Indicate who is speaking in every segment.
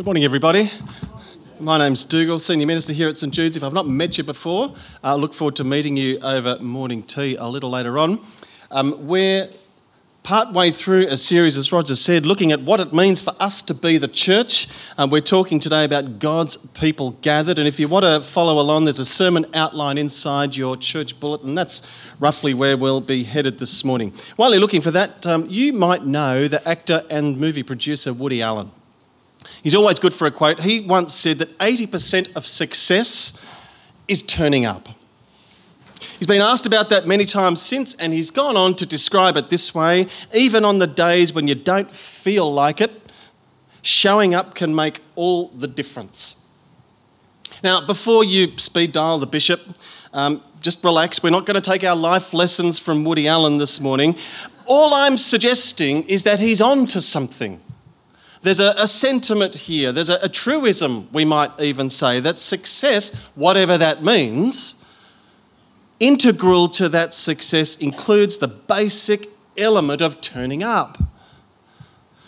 Speaker 1: Good morning, everybody. My name's Dougal, Senior Minister here at St Jude's. If I've not met you before, I look forward to meeting you over morning tea a little later on. Um, we're partway through a series, as Roger said, looking at what it means for us to be the church. Um, we're talking today about God's people gathered. And if you want to follow along, there's a sermon outline inside your church bulletin. That's roughly where we'll be headed this morning. While you're looking for that, um, you might know the actor and movie producer Woody Allen. He's always good for a quote. He once said that 80% of success is turning up. He's been asked about that many times since, and he's gone on to describe it this way even on the days when you don't feel like it, showing up can make all the difference. Now, before you speed dial the bishop, um, just relax. We're not going to take our life lessons from Woody Allen this morning. All I'm suggesting is that he's on to something. There's a, a sentiment here, there's a, a truism, we might even say, that success, whatever that means, integral to that success includes the basic element of turning up.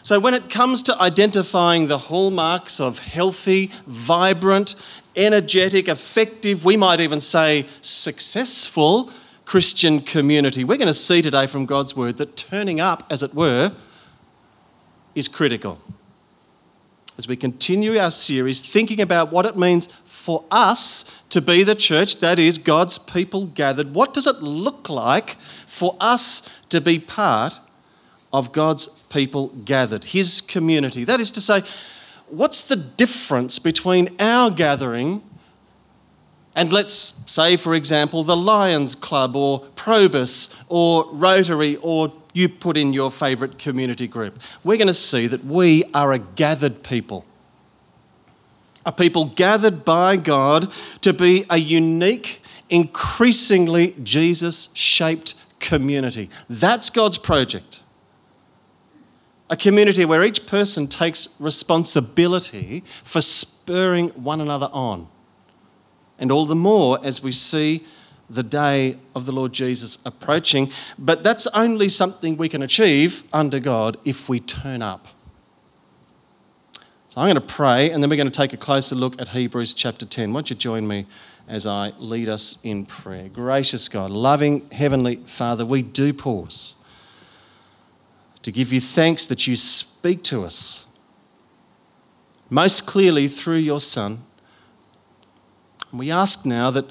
Speaker 1: So, when it comes to identifying the hallmarks of healthy, vibrant, energetic, effective, we might even say successful Christian community, we're going to see today from God's word that turning up, as it were, is critical as we continue our series thinking about what it means for us to be the church, that is, God's people gathered. What does it look like for us to be part of God's people gathered, His community? That is to say, what's the difference between our gathering and let's say, for example, the Lions Club or Probus or Rotary or you put in your favourite community group. We're going to see that we are a gathered people. A people gathered by God to be a unique, increasingly Jesus shaped community. That's God's project. A community where each person takes responsibility for spurring one another on. And all the more as we see the day of the Lord Jesus approaching. But that's only something we can achieve under God if we turn up. So I'm going to pray and then we're going to take a closer look at Hebrews chapter 10. Won't you join me as I lead us in prayer? Gracious God, loving Heavenly Father, we do pause to give you thanks that you speak to us most clearly through your Son. And we ask now that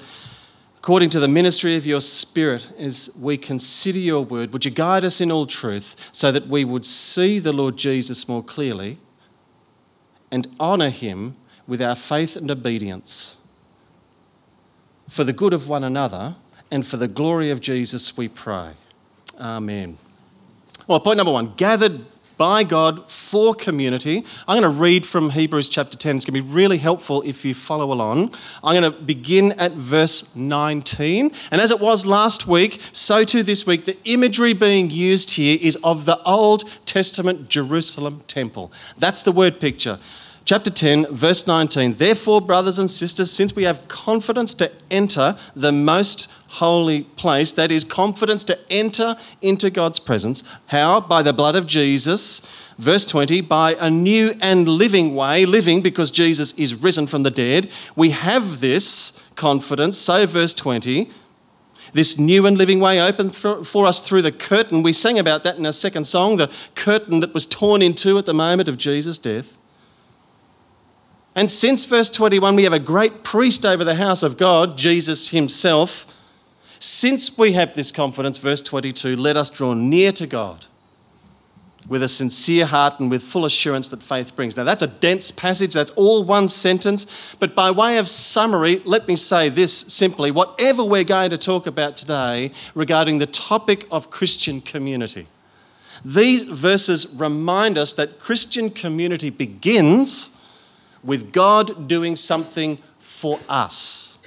Speaker 1: according to the ministry of your Spirit, as we consider your word, would you guide us in all truth so that we would see the Lord Jesus more clearly and honour him with our faith and obedience? For the good of one another and for the glory of Jesus, we pray. Amen. Well, point number one gathered by God for community. I'm going to read from Hebrews chapter 10. It's going to be really helpful if you follow along. I'm going to begin at verse 19. And as it was last week, so too this week, the imagery being used here is of the Old Testament Jerusalem temple. That's the word picture. Chapter 10, verse 19. Therefore, brothers and sisters, since we have confidence to enter the most holy place, that is, confidence to enter into God's presence, how? By the blood of Jesus. Verse 20, by a new and living way, living because Jesus is risen from the dead. We have this confidence. So, verse 20, this new and living way opened for us through the curtain. We sang about that in our second song, the curtain that was torn in two at the moment of Jesus' death. And since verse 21, we have a great priest over the house of God, Jesus himself. Since we have this confidence, verse 22, let us draw near to God with a sincere heart and with full assurance that faith brings. Now, that's a dense passage, that's all one sentence, but by way of summary, let me say this simply whatever we're going to talk about today regarding the topic of Christian community, these verses remind us that Christian community begins with God doing something for us.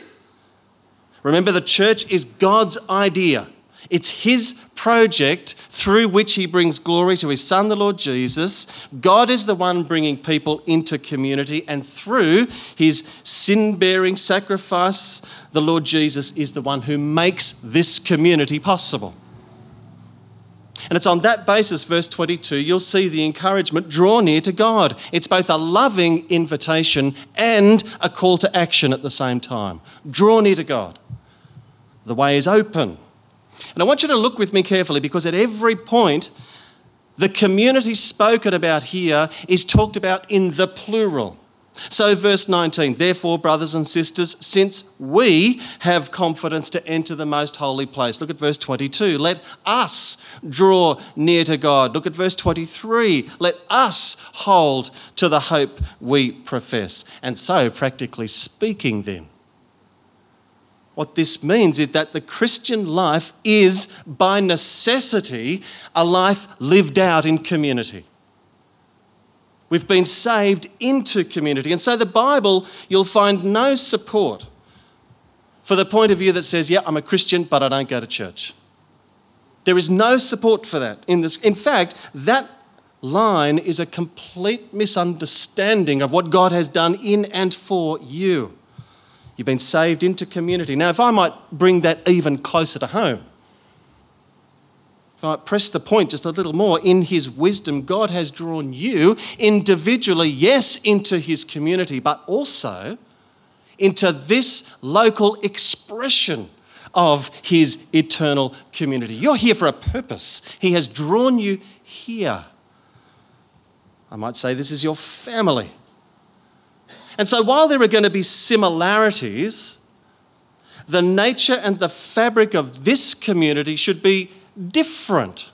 Speaker 1: Remember, the church is God's idea. It's His project through which He brings glory to His Son, the Lord Jesus. God is the one bringing people into community, and through His sin bearing sacrifice, the Lord Jesus is the one who makes this community possible. And it's on that basis, verse 22, you'll see the encouragement draw near to God. It's both a loving invitation and a call to action at the same time. Draw near to God. The way is open. And I want you to look with me carefully because at every point, the community spoken about here is talked about in the plural. So, verse 19, therefore, brothers and sisters, since we have confidence to enter the most holy place. Look at verse 22. Let us draw near to God. Look at verse 23. Let us hold to the hope we profess. And so, practically speaking, then, what this means is that the Christian life is, by necessity, a life lived out in community. We've been saved into community. And so the Bible, you'll find no support for the point of view that says, yeah, I'm a Christian, but I don't go to church. There is no support for that in this. In fact, that line is a complete misunderstanding of what God has done in and for you. You've been saved into community. Now, if I might bring that even closer to home, might press the point just a little more, in His wisdom, God has drawn you individually, yes, into His community, but also into this local expression of His eternal community. You're here for a purpose. He has drawn you here. I might say this is your family. And so, while there are going to be similarities, the nature and the fabric of this community should be different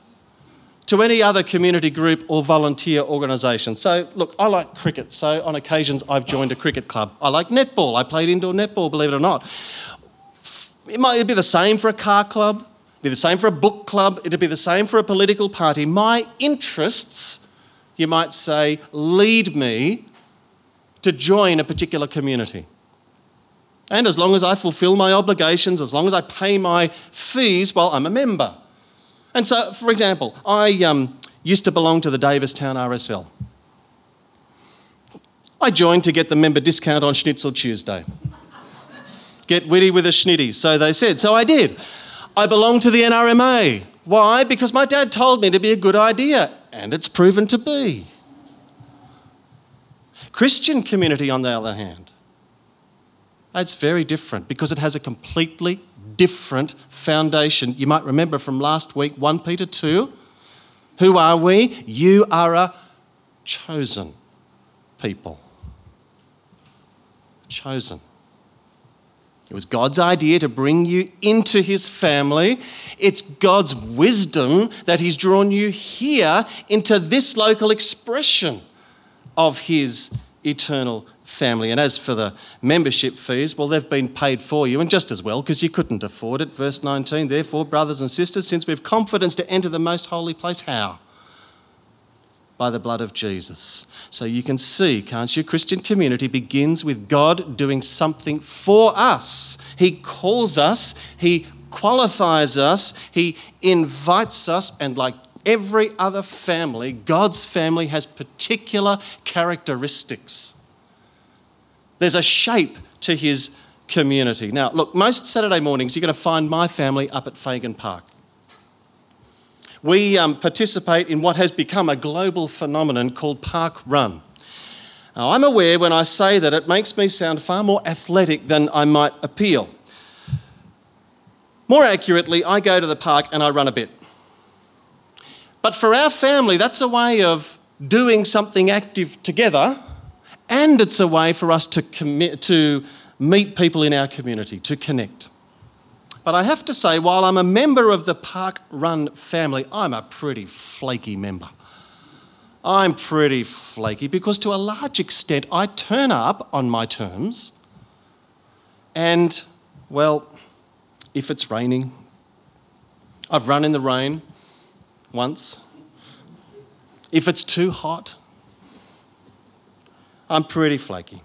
Speaker 1: to any other community group or volunteer organisation. So, look, I like cricket, so on occasions I've joined a cricket club. I like netball, I played indoor netball, believe it or not. It might be the same for a car club, it'd be the same for a book club, it'd be the same for a political party. My interests, you might say, lead me to join a particular community. And as long as I fulfill my obligations, as long as I pay my fees, well, I'm a member. And so, for example, I um, used to belong to the Davistown RSL. I joined to get the member discount on Schnitzel Tuesday. Get witty with a schnitty, so they said. So I did. I belong to the NRMA. Why? Because my dad told me to be a good idea, and it's proven to be. Christian community, on the other hand, it's very different because it has a completely different foundation. You might remember from last week, 1 Peter 2. Who are we? You are a chosen people. Chosen. It was God's idea to bring you into his family. It's God's wisdom that he's drawn you here into this local expression of his eternal family. And as for the membership fees, well, they've been paid for you, and just as well, because you couldn't afford it. Verse 19, therefore, brothers and sisters, since we have confidence to enter the most holy place, how? By the blood of Jesus. So you can see, can't you? Christian community begins with God doing something for us. He calls us, He qualifies us, He invites us, and like every other family, God's family has particular characteristics. There's a shape to his community. Now, look, most Saturday mornings you're going to find my family up at Fagan Park. We um, participate in what has become a global phenomenon called Park Run. Now, I'm aware when I say that it makes me sound far more athletic than I might appeal. More accurately, I go to the park and I run a bit. But for our family, that's a way of doing something active together, and it's a way for us to, commit, to meet people in our community, to connect. But I have to say, while I'm a member of the Park Run family, I'm a pretty flaky member. I'm pretty flaky because, to a large extent, I turn up on my terms, and, well, if it's raining, I've run in the rain, once. If it's too hot, I'm pretty flaky.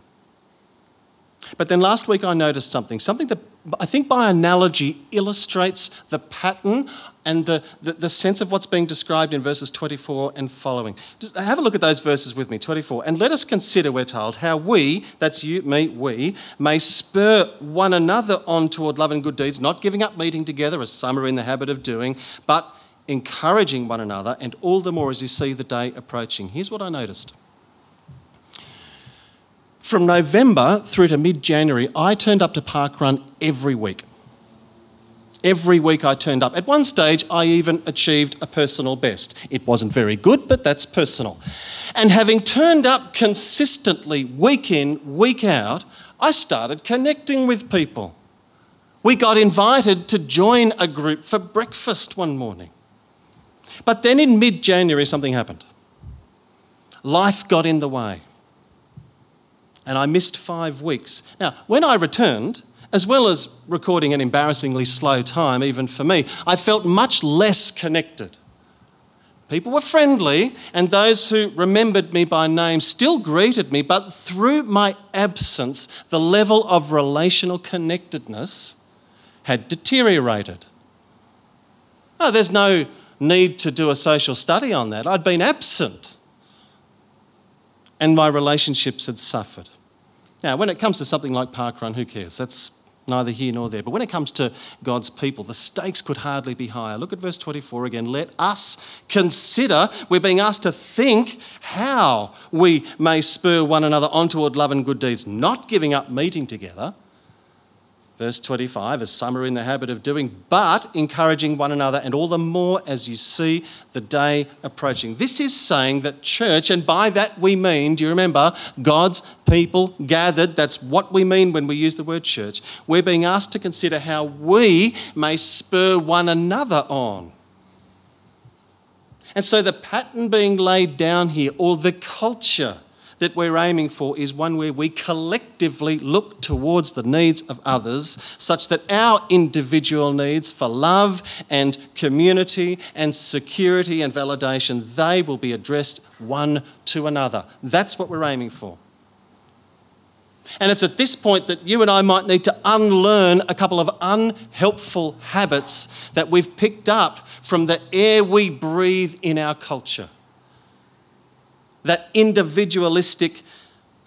Speaker 1: But then last week I noticed something, something that I think by analogy illustrates the pattern and the, the, the, sense of what's being described in verses 24 and following. Just have a look at those verses with me, 24. And let us consider, we're told, how we, that's you, me, we, may spur one another on toward love and good deeds, not giving up meeting together as some are in the habit of doing, but encouraging one another, and all the more as you see the day approaching. Here's what I noticed. From November through to mid January, I turned up to Parkrun every week. Every week I turned up. At one stage, I even achieved a personal best. It wasn't very good, but that's personal. And having turned up consistently, week in, week out, I started connecting with people. We got invited to join a group for breakfast one morning. But then in mid January, something happened. Life got in the way and I missed five weeks. Now, when I returned, as well as recording an embarrassingly slow time, even for me, I felt much less connected. People were friendly, and those who remembered me by name still greeted me, but through my absence, the level of relational connectedness had deteriorated. Oh, there's no need to do a social study on that. I'd been absent, and my relationships had suffered. Now, when it comes to something like parkrun, who cares? That's neither here nor there. But when it comes to God's people, the stakes could hardly be higher. Look at verse 24 again. Let us consider, we're being asked to think how we may spur one another on toward love and good deeds, not giving up meeting together Verse 25, as some are in the habit of doing, but encouraging one another, and all the more as you see the day approaching. This is saying that church, and by that we mean, do you remember, God's people gathered, that's what we mean when we use the word church. We're being asked to consider how we may spur one another on. And so the pattern being laid down here, or the culture, that we're aiming for is one where we collectively look towards the needs of others, such that our individual needs for love and community and security and validation, they will be addressed one to another. That's what we're aiming for. And it's at this point that you and I might need to unlearn a couple of unhelpful habits that we've picked up from the air we breathe in our culture that individualistic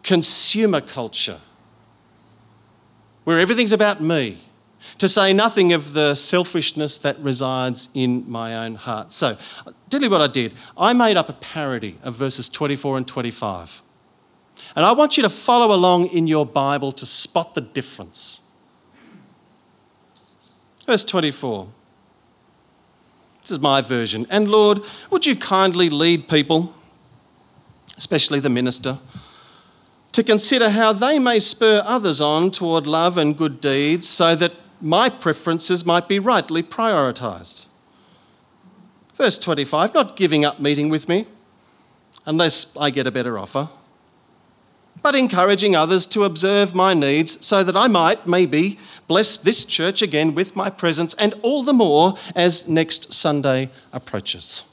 Speaker 1: consumer culture where everything's about me, to say nothing of the selfishness that resides in my own heart. So, tell you what I did. I made up a parody of verses 24 and 25. And I want you to follow along in your Bible to spot the difference. Verse 24. This is my version. And Lord, would you kindly lead people? Especially the minister, to consider how they may spur others on toward love and good deeds so that my preferences might be rightly prioritised. Verse 25 not giving up meeting with me unless I get a better offer, but encouraging others to observe my needs so that I might, maybe, bless this church again with my presence and all the more as next Sunday approaches.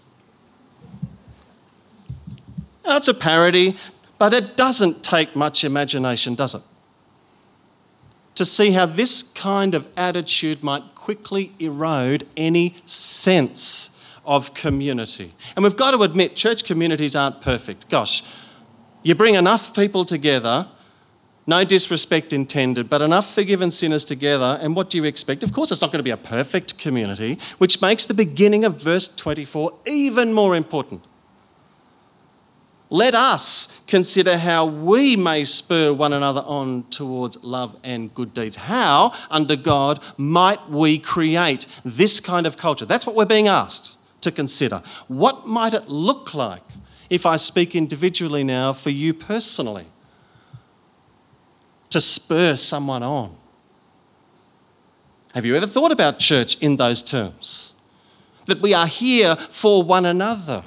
Speaker 1: It's a parody, but it doesn't take much imagination, does it? To see how this kind of attitude might quickly erode any sense of community. And we've got to admit, church communities aren't perfect. Gosh, you bring enough people together, no disrespect intended, but enough forgiven sinners together, and what do you expect? Of course, it's not going to be a perfect community, which makes the beginning of verse 24 even more important. Let us consider how we may spur one another on towards love and good deeds. How, under God, might we create this kind of culture? That's what we're being asked to consider. What might it look like if I speak individually now for you personally? To spur someone on. Have you ever thought about church in those terms? That we are here for one another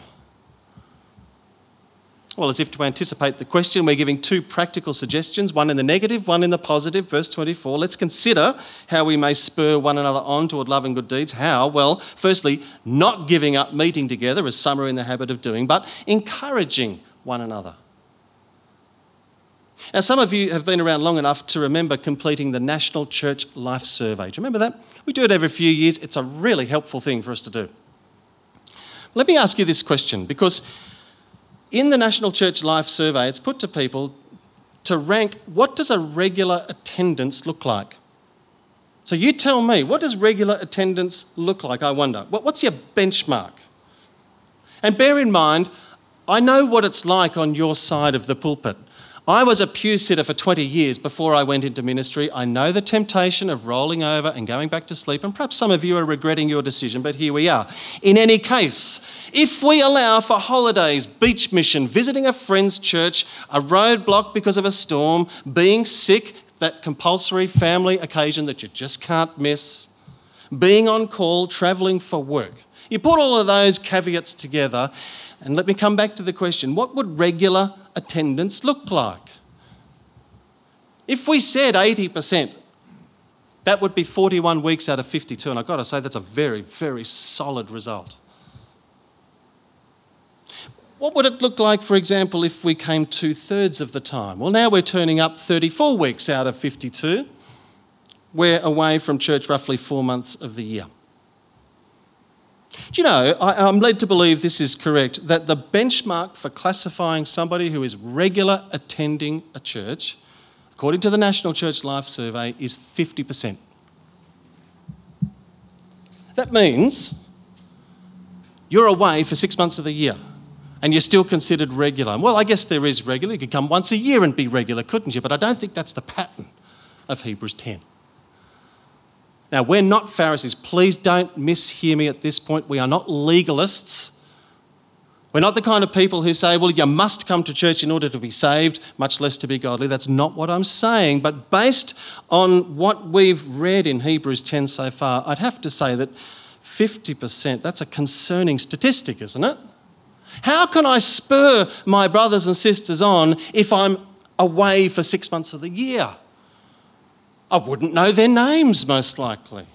Speaker 1: well, as if to anticipate the question, we're giving two practical suggestions one in the negative, one in the positive. Verse 24. Let's consider how we may spur one another on toward love and good deeds. How? Well, firstly, not giving up meeting together, as some are in the habit of doing, but encouraging one another. Now, some of you have been around long enough to remember completing the National Church Life Survey. Do you remember that? We do it every few years. It's a really helpful thing for us to do. Let me ask you this question because in the National Church Life Survey, it's put to people to rank what does a regular attendance look like? So you tell me, what does regular attendance look like? I wonder. What's your benchmark? And bear in mind, I know what it's like on your side of the pulpit. I was a pew sitter for 20 years before I went into ministry. I know the temptation of rolling over and going back to sleep, and perhaps some of you are regretting your decision, but here we are. In any case, if we allow for holidays, beach mission, visiting a friend's church, a roadblock because of a storm, being sick, that compulsory family occasion that you just can't miss, being on call, travelling for work, you put all of those caveats together, and let me come back to the question what would regular attendance look like? If we said 80%, that would be 41 weeks out of 52, and I've got to say that's a very, very solid result. What would it look like, for example, if we came two thirds of the time? Well, now we're turning up 34 weeks out of 52. We're away from church roughly four months of the year. Do you know, I, am led to believe this is correct that the benchmark for classifying somebody who is regular attending a church, according to the National Church Life Survey, is 50%. That means you're away for six months of the year and you're still considered regular. Well, I guess there is regular. You could come once a year and be regular, couldn't you? But I don't think that's the pattern of Hebrews 10. Now, we're not Pharisees. Please don't mishear me at this point. We are not legalists. We're not the kind of people who say, well, you must come to church in order to be saved, much less to be godly. That's not what I'm saying. But based on what we've read in Hebrews 10 so far, I'd have to say that 50%, that's a concerning statistic, isn't it? How can I spur my brothers and sisters on if I'm away for six months of the year? I wouldn't know their names, most likely.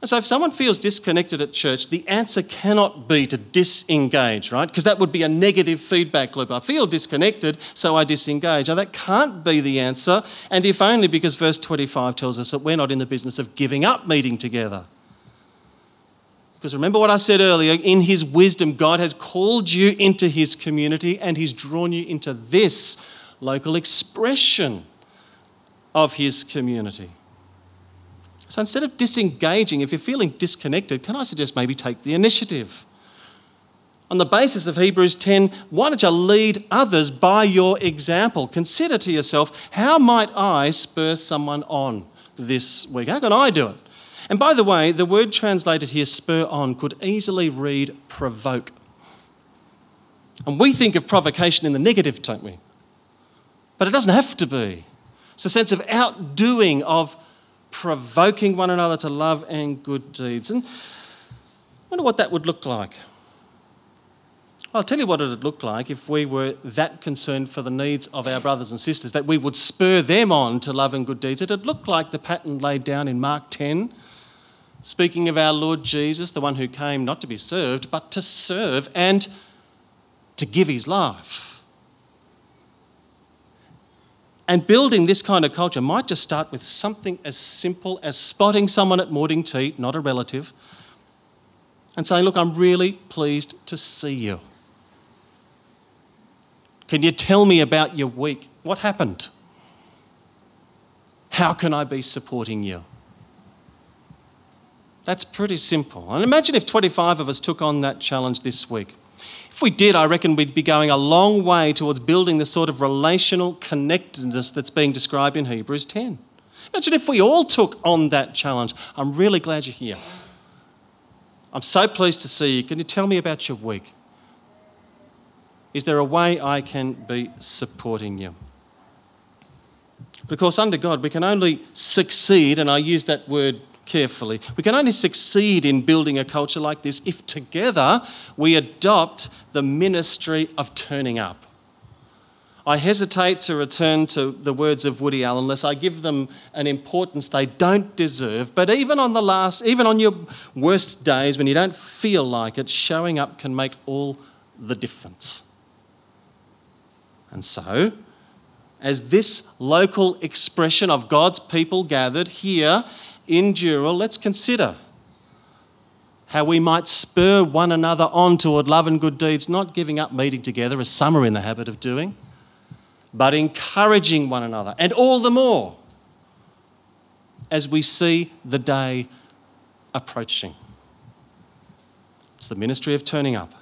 Speaker 1: And so, if someone feels disconnected at church, the answer cannot be to disengage, right? Because that would be a negative feedback loop. I feel disconnected, so I disengage. Now, that can't be the answer, and if only because verse 25 tells us that we're not in the business of giving up meeting together. Because remember what I said earlier in His wisdom, God has called you into His community and He's drawn you into this local expression of his community. So instead of disengaging, if you're feeling disconnected, can I suggest maybe take the initiative? On the basis of Hebrews 10, why don't you lead others by your example? Consider to yourself, how might I spur someone on this week? How can I do it? And by the way, the word translated here, spur on, could easily read provoke. And we think of provocation in the negative, don't we? But it doesn't have to be. It's a sense of outdoing, of provoking one another to love and good deeds. And I wonder what that would look like. I'll tell you what it would look like if we were that concerned for the needs of our brothers and sisters, that we would spur them on to love and good deeds. It'd look like the pattern laid down in Mark 10, speaking of our Lord Jesus, the one who came not to be served, but to serve and to give his life. And building this kind of culture might just start with something as simple as spotting someone at morning tea, not a relative, and saying, Look, I'm really pleased to see you. Can you tell me about your week? What happened? How can I be supporting you? That's pretty simple. And imagine if 25 of us took on that challenge this week. If we did, I reckon we'd be going a long way towards building the sort of relational connectedness that's being described in Hebrews 10. Imagine if we all took on that challenge. I'm really glad you're here. I'm so pleased to see you. Can you tell me about your week? Is there a way I can be supporting you? But of course, under God, we can only succeed, and I use that word carefully. We can only succeed in building a culture like this if together we adopt the ministry of turning up. I hesitate to return to the words of Woody Allen unless I give them an importance they don't deserve. But even on the last, even on your worst days when you don't feel like it, showing up can make all the difference. And so, as this local expression of God's people gathered here in let's consider how we might spur one another on toward love and good deeds, not giving up meeting together, as some are in the habit of doing, but encouraging one another, and all the more as we see the day approaching. It's the ministry of turning up.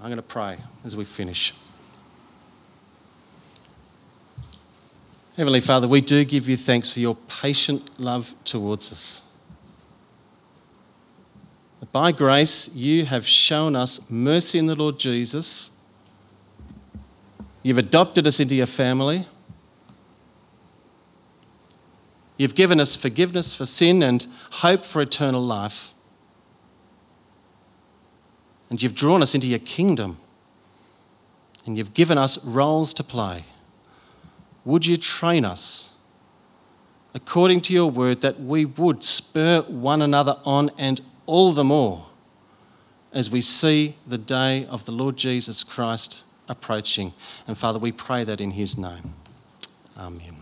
Speaker 1: I'm going to pray as we finish. Heavenly Father, we do give you thanks for your patient love towards us. By grace, you have shown us mercy in the Lord Jesus. You've adopted us into your family. You've given us forgiveness for sin and hope for eternal life. And you've drawn us into your kingdom. And you've given us roles to play. Would you train us according to your word that we would spur one another on and all the more as we see the day of the Lord Jesus Christ approaching? And Father, we pray that in his name. Amen.